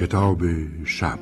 کتاب شب.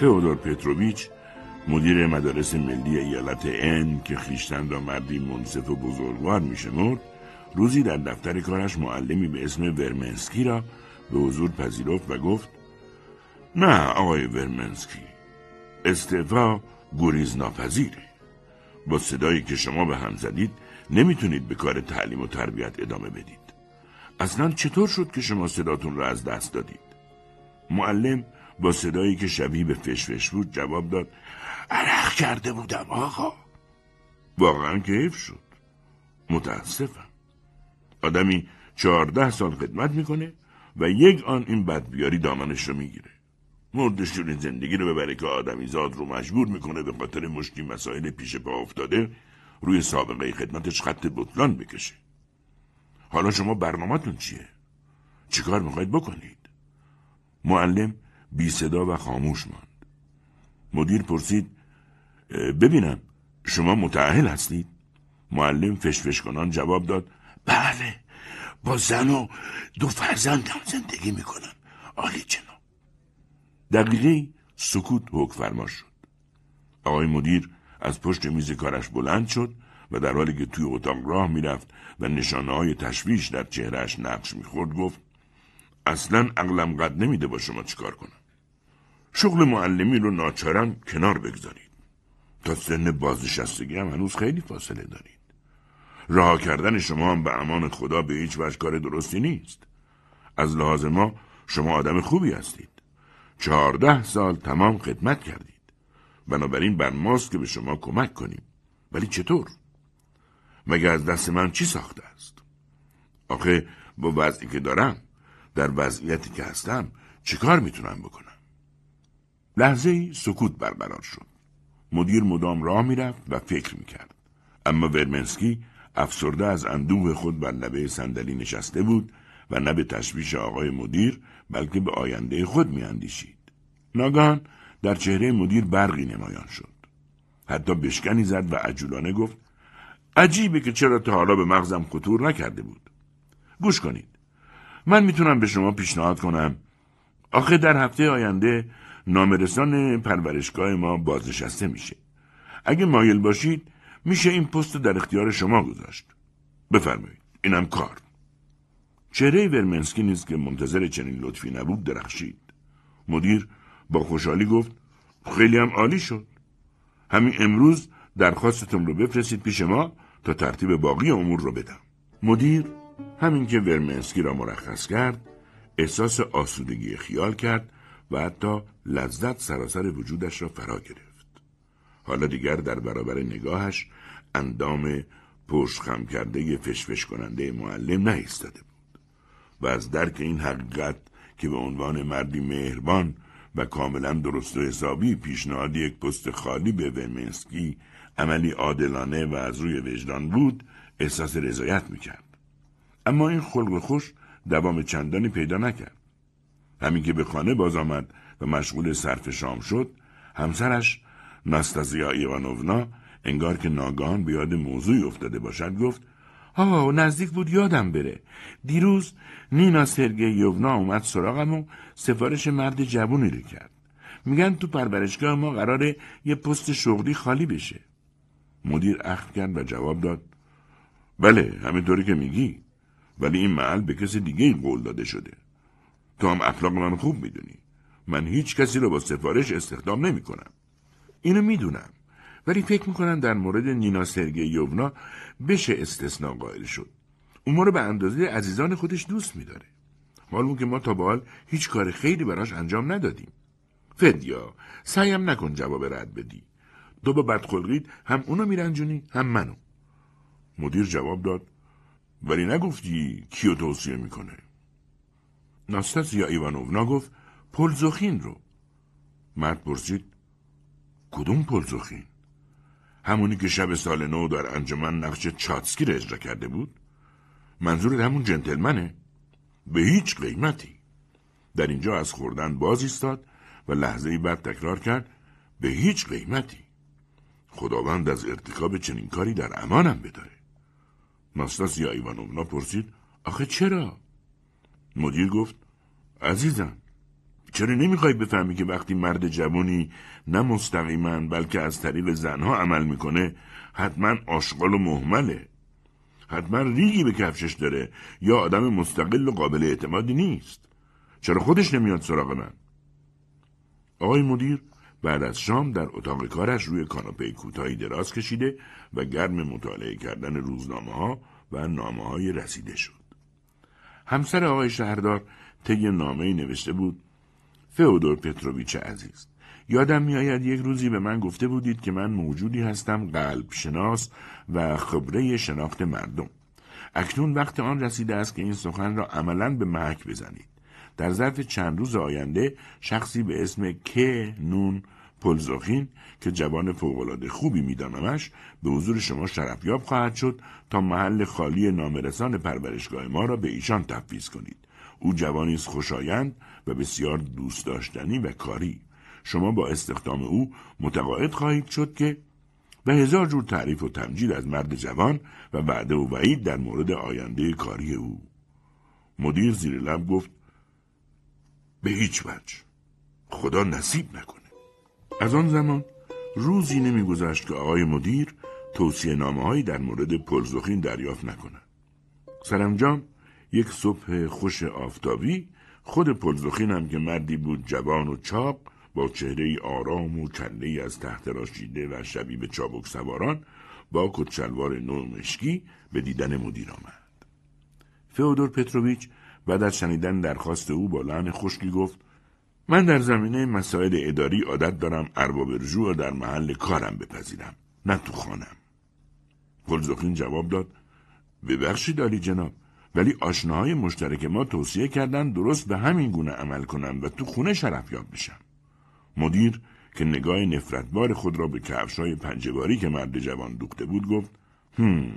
فئودور پتروویچ مدیر مدارس ملی ایالت ان که خیشتن را مردی منصف و بزرگوار میشمرد روزی در دفتر کارش معلمی به اسم ورمنسکی را به حضور پذیرفت و گفت نه آقای ورمنسکی استعفا گریز ناپذیره با صدایی که شما به هم زدید نمی‌تونید به کار تعلیم و تربیت ادامه بدید. اصلا چطور شد که شما صداتون را از دست دادید؟ معلم با صدایی که شبیه به فشفش بود جواب داد عرق کرده بودم آقا. واقعا کیف شد. متاسفم. آدمی چهارده سال خدمت می‌کنه و یک آن این بدبیاری دامنش رو می‌گیره مردشون زندگی رو ببره که آدمی زاد رو مجبور می‌کنه به خاطر مشکی مسائل پیش پا افتاده روی سابقه خدمتش خط بطلان بکشه حالا شما برنامهتون چیه؟ چیکار می‌خواید بکنید؟ معلم بی صدا و خاموش ماند مدیر پرسید ببینم شما متعهل هستید؟ معلم فشفش کنان جواب داد بله. با زن و دو فرزندم زندگی می‌کنم عالی جناب. دقیقه سکوت حک فرما شد. آقای مدیر از پشت میز کارش بلند شد و در حالی که توی اتاق راه می‌رفت و نشانه های تشویش در چهرهش نقش می‌خورد گفت اصلا عقلم قد نمیده با شما چیکار کنم. شغل معلمی رو ناچارن کنار بگذارید. تا سن بازنشستگی هم هنوز خیلی فاصله دارید. رها کردن شما هم به امان خدا به هیچ وجه کار درستی نیست. از لحاظ ما شما آدم خوبی هستید. چهارده سال تمام خدمت کردید. بنابراین بر ماست که به شما کمک کنیم. ولی چطور؟ مگه از دست من چی ساخته است؟ آخه با وضعی که دارم در وضعیتی که هستم چیکار می‌تونم بکنم؟ لحظه سکوت برقرار شد. مدیر مدام راه می‌رفت و فکر می‌کرد. اما ورمنسکی افسرده از اندوه خود بر لبه صندلی نشسته بود و نه به تشویش آقای مدیر بلکه به آینده خود میاندیشید. ناگهان در چهره مدیر برقی نمایان شد. حتی بشکنی زد و عجولانه گفت عجیبه که چرا تا حالا به مغزم خطور نکرده بود. گوش کنید. من می‌تونم به شما پیشنهاد کنم. آخه در هفته آینده نامرسان پرورشگاه ما بازنشسته میشه. اگه مایل باشید میشه این پست در اختیار شما گذاشت. بفرمایید اینم کار چهره ورمنسکی نیست که منتظر چنین لطفی نبود درخشید. مدیر با خوشحالی گفت خیلی هم عالی شد. همین امروز درخواستتون رو بفرستید پیش ما تا ترتیب باقی امور رو بدم. مدیر همین که ورمنسکی را مرخص کرد احساس آسودگی خیال کرد و حتی لذت سراسر وجودش را فرا گرفت. حالا دیگر در برابر نگاهش اندام پشت خم کرده فشفش کننده معلم نایستاده بود و از درک این حقیقت که به عنوان مردی مهربان و کاملا درست و حسابی پیشنهاد یک پست خالی به ورمنسکی عملی عادلانه و از روی وجدان بود احساس رضایت می‌کرد. اما این خلق خوش دوام چندانی پیدا نکرد. همین که به خانه باز آمد و مشغول صرف شام شد همسرش نستازیا ایوانوونا انگار که ناگهان به یاد موضوعی افتاده باشد گفت آه نزدیک بود یادم بره. دیروز نینا یوونا اومد سراغم و سفارش مرد جوونی رو کرد. میگن تو پرورشگاه ما قراره یه پست شغلی خالی بشه. مدیر اخت کرد و جواب داد بله همینطوری که میگی ولی این محل به کسی دیگه ای قول داده شده. تو هم اخلاق من خوب می‌دونی. من هیچ کسی رو با سفارش استخدام نمی کنم. اینو می‌دونم. ولی فکر می‌کنم در مورد نینا یوونا بشه استثناء قائل شد. اون ما رو به اندازه عزیزان خودش دوست میداره. حال که ما تا به حال هیچ کار خیلی براش انجام ندادیم. فدیا سعیم نکن جواب رد بدی. تو با بدخلقیت هم اونو میرنجونی هم منو. مدیر جواب داد. ولی نگفتی کیو توصیه می‌کنه؟ ناستاسیا ایوانوونا گفت پلزوخین رو. مرد پرسید کدوم پلزوخین همونی که شب سال نو در انجمن نقش چاتسکی را اجرا کرده بود؟ منظور همون جنتلمنه؟ به هیچ قیمتی. در اینجا از خوردن باز ایستاد و لحظه بعد تکرار کرد به هیچ قیمتی. خداوند از ارتکاب چنین کاری در امانم بداره. ناستاسیا ایوانونا پرسید آخه چرا؟ مدیر گفت عزیزم چرا نمی‌خوای بفهمی که وقتی مرد جوانی نه مستقیما بلکه از طریق زنها عمل می‌کنه حتما آشغال و محمله. حتما ریگی به کفشش داره یا آدم مستقل و قابل اعتمادی نیست. چرا خودش نمیاد سراغ من؟ آقای مدیر بعد از شام در اتاق کارش روی کاناپه کوتاهی دراز کشیده و گرم مطالعه کردن روزنامه ها و نامه های رسیده شد. همسر آقای شهردار طی نامه نوشته بود فئودور پتروویچ عزیز یادم میآید یک روزی به من گفته بودید که من موجودی هستم قلب شناس و خبره شناخت مردم. اکنون وقت آن رسیده است که این سخن را عملا به محک بزنید. در ظرف چند روز آینده شخصی به اسم ک نون پلزوخین که جوان فوقالعاده خوبی میدانمش به حضور شما شرفیاب خواهد شد تا محل خالی نامرسان پرورشگاه ما را به ایشان تفویض کنید او جوانی است خوشایند و بسیار دوست داشتنی و کاری. شما با استخدام او متقاعد خواهید شد که به هزار جور تعریف و تمجید از مرد جوان و وعده و وعید در مورد آینده کاری او. مدیر زیر لب گفت به هیچ وجه. خدا نصیب نکنه. از آن زمان روزی نمیگذشت که آقای مدیر توصیه نامه در مورد پلزخین دریافت نکند. سرانجام یک صبح خوش آفتابی خود پلزخین هم که مردی بود جوان و چاق با چهره آرام و کله از تحت راشیده و شبیه چابک سواران با کتشلوار نو مشکی به دیدن مدیر آمد. فئودور پتروویچ بعد از شنیدن درخواست او با لحن خشکی گفت من در زمینه مسائل اداری عادت دارم ارباب رجوع در محل کارم بپذیرم نه تو خانم گلزخین جواب داد ببخشید عالی جناب ولی آشناهای مشترک ما توصیه کردن درست به همین گونه عمل کنم و تو خونه شرفیاب بشم. مدیر که نگاه نفرتبار خود را به کفشای پنجباری که مرد جوان دوخته بود گفت هم.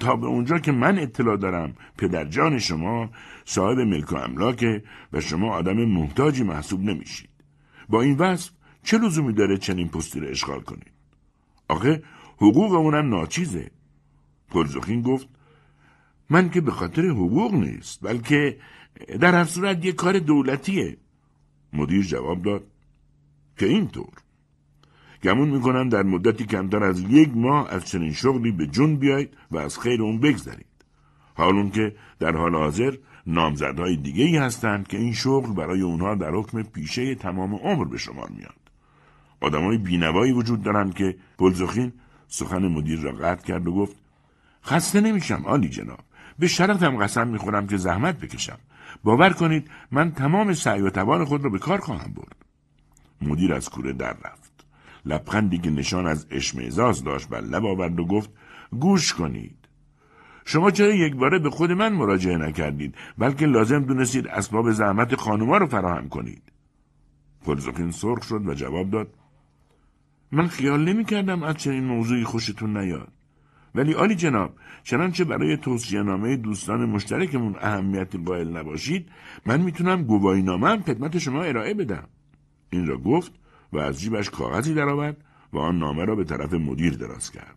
تا به اونجا که من اطلاع دارم پدرجان شما صاحب ملک و املاکه و شما آدم محتاجی محسوب نمیشید. با این وصف چه لزومی داره چنین پستی را اشغال کنید؟ آخه حقوق اونم ناچیزه. پرزخین گفت من که به خاطر حقوق نیست بلکه در هر صورت یک کار دولتیه. مدیر جواب داد که اینطور. گمون می‌کنم در مدتی کمتر از یک ماه از چنین شغلی به جون بیایید و از خیر اون بگذرید. حالون که در حال حاضر نامزدهای دیگه ای هستند که این شغل برای اونها در حکم پیشه تمام عمر به شمار میاد. آدمای بینوایی وجود دارند که پلزخین سخن مدیر را قطع کرد و گفت خسته نمیشم آلی جناب. به شرطم قسم می‌خورم که زحمت بکشم. باور کنید من تمام سعی و توان خود را به کار خواهم برد. مدیر از کوره در رفت. لبخندی که نشان از اشمعزاز داشت بر لب آورد و گفت گوش کنید. شما چرا یک باره به خود من مراجعه نکردید بلکه لازم دونستید اسباب زحمت خانوما رو فراهم کنید. پلزوکین سرخ شد و جواب داد من خیال نمی کردم از چنین موضوعی خوشتون نیاد. ولی آلی جناب چنانچه برای توصیه نامه دوستان مشترکمون اهمیتی قائل نباشید من می‌تونم گواهی نامه هم خدمت شما ارائه بدم این را گفت و از جیبش کاغذی درآورد و آن نامه را به طرف مدیر دراز کرد.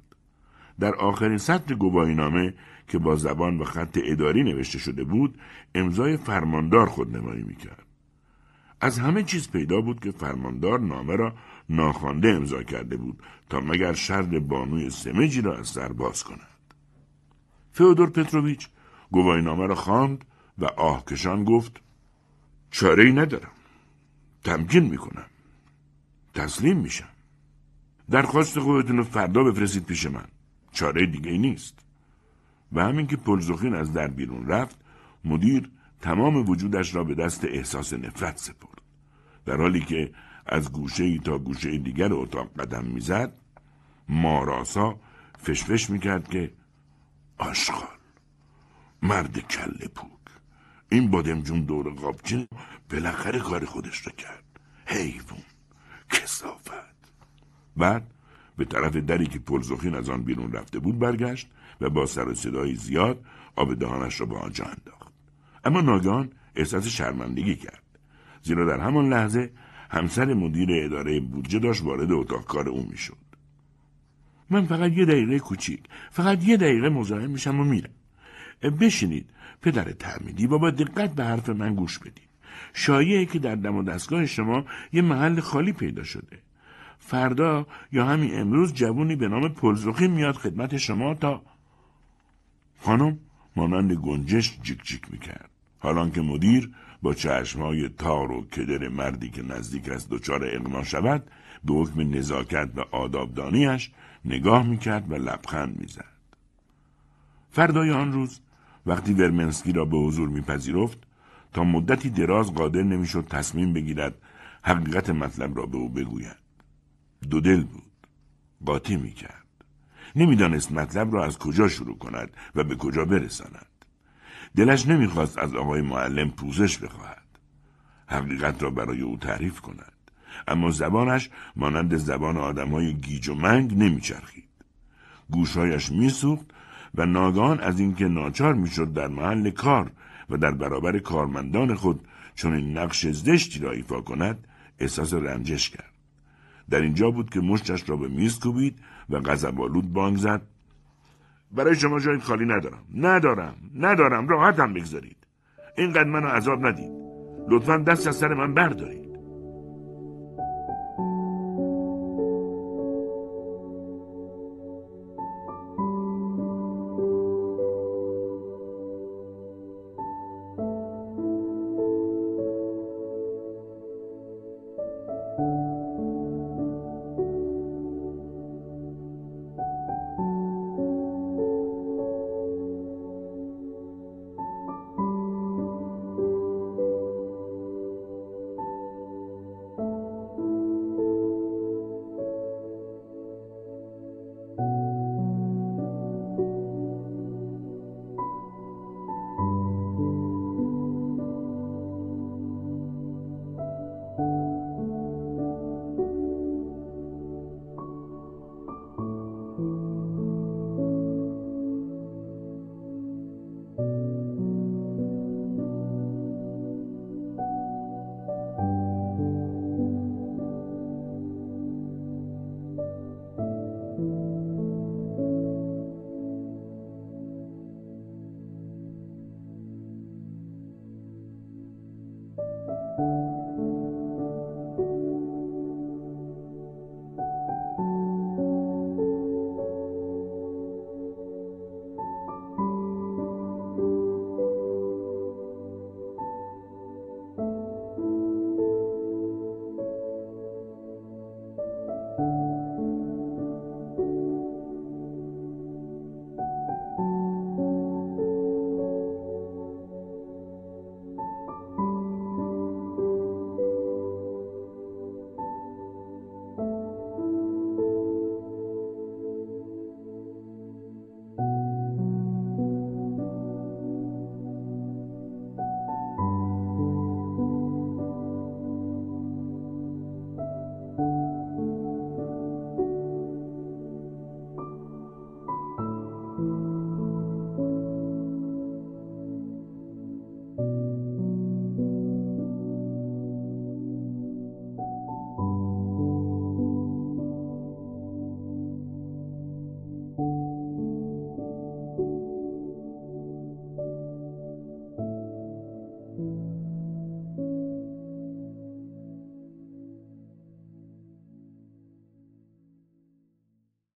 در آخرین سطر نامه که با زبان و خط اداری نوشته شده بود امضای فرماندار خود نمایی می‌کرد. از همه چیز پیدا بود که فرماندار نامه را ناخوانده امضا کرده بود تا مگر شرد بانوی سمجی را از سر باز کند. فئودور پتروویچ نامه را خواند و آهکشان گفت چاره ای ندارم. تمکین می‌کنم. تسلیم میشم درخواست خودتون رو فردا بفرستید پیش من چاره دیگه ای نیست و همین که پلزوخین از در بیرون رفت مدیر تمام وجودش را به دست احساس نفرت سپرد در حالی که از گوشه ای تا گوشه دیگر اتاق قدم می‌زد ماراسا فشفش می‌کرد که آشغال مرد کله پوک. این بادمجون دور قابچین بالاخره کار خودش را کرد. حیوون کسافت. بعد به طرف دری که پلزخین از آن بیرون رفته بود برگشت و با سر و صدای زیاد آب دهانش را به آنجا انداخت. اما ناگهان احساس شرمندگی کرد. زیرا در همان لحظه همسر مدیر اداره بودجه داشت وارد اتاق کار او می‌شد. من فقط یه دقیقه کوچیک فقط یه دقیقه مزاحم میشم و میرم. بشینید پدر ترمیدی و با دقت به حرف من گوش بدید. شایعه که در دم و دستگاه شما یه محل خالی پیدا شده. فردا یا همین امروز جوونی به نام پلزوخی میاد خدمت شما تا خانم مانند گنجش جیک جیک می‌کرد. حالان که مدیر با چشمهای تار و کدر مردی که نزدیک است دچار اقنا شود به حکم نزاکت و آدابدانیش نگاه می‌کرد و لبخند می‌زد. فردای آن روز وقتی ورمنسکی را به حضور میپذیرفت تا مدتی دراز قادر نمی‌شد تصمیم بگیرد حقیقت مطلب را به او بگوید. دو دل بود. قاطی می‌کرد. نمی‌دانست مطلب را از کجا شروع کند و به کجا برساند. دلش نمی‌خواست از آقای معلم پوزش بخواهد. حقیقت را برای او تعریف کند. اما زبانش مانند زبان آدمهای گیج و منگ نمیچرخید. گوشهایش میسوخت و ناگان از اینکه ناچار می‌شد در محل کار و در برابر کارمندان خود چون این نقش زشتی را ایفا کند احساس رنجش کرد. در اینجا بود که مشتش را به میز کوبید و غضبآلود بانگ زد برای شما جای خالی ندارم. ندارم. ندارم. راحتم بگذارید. اینقدر منو عذاب ندید. لطفا دست از سر من بردارید.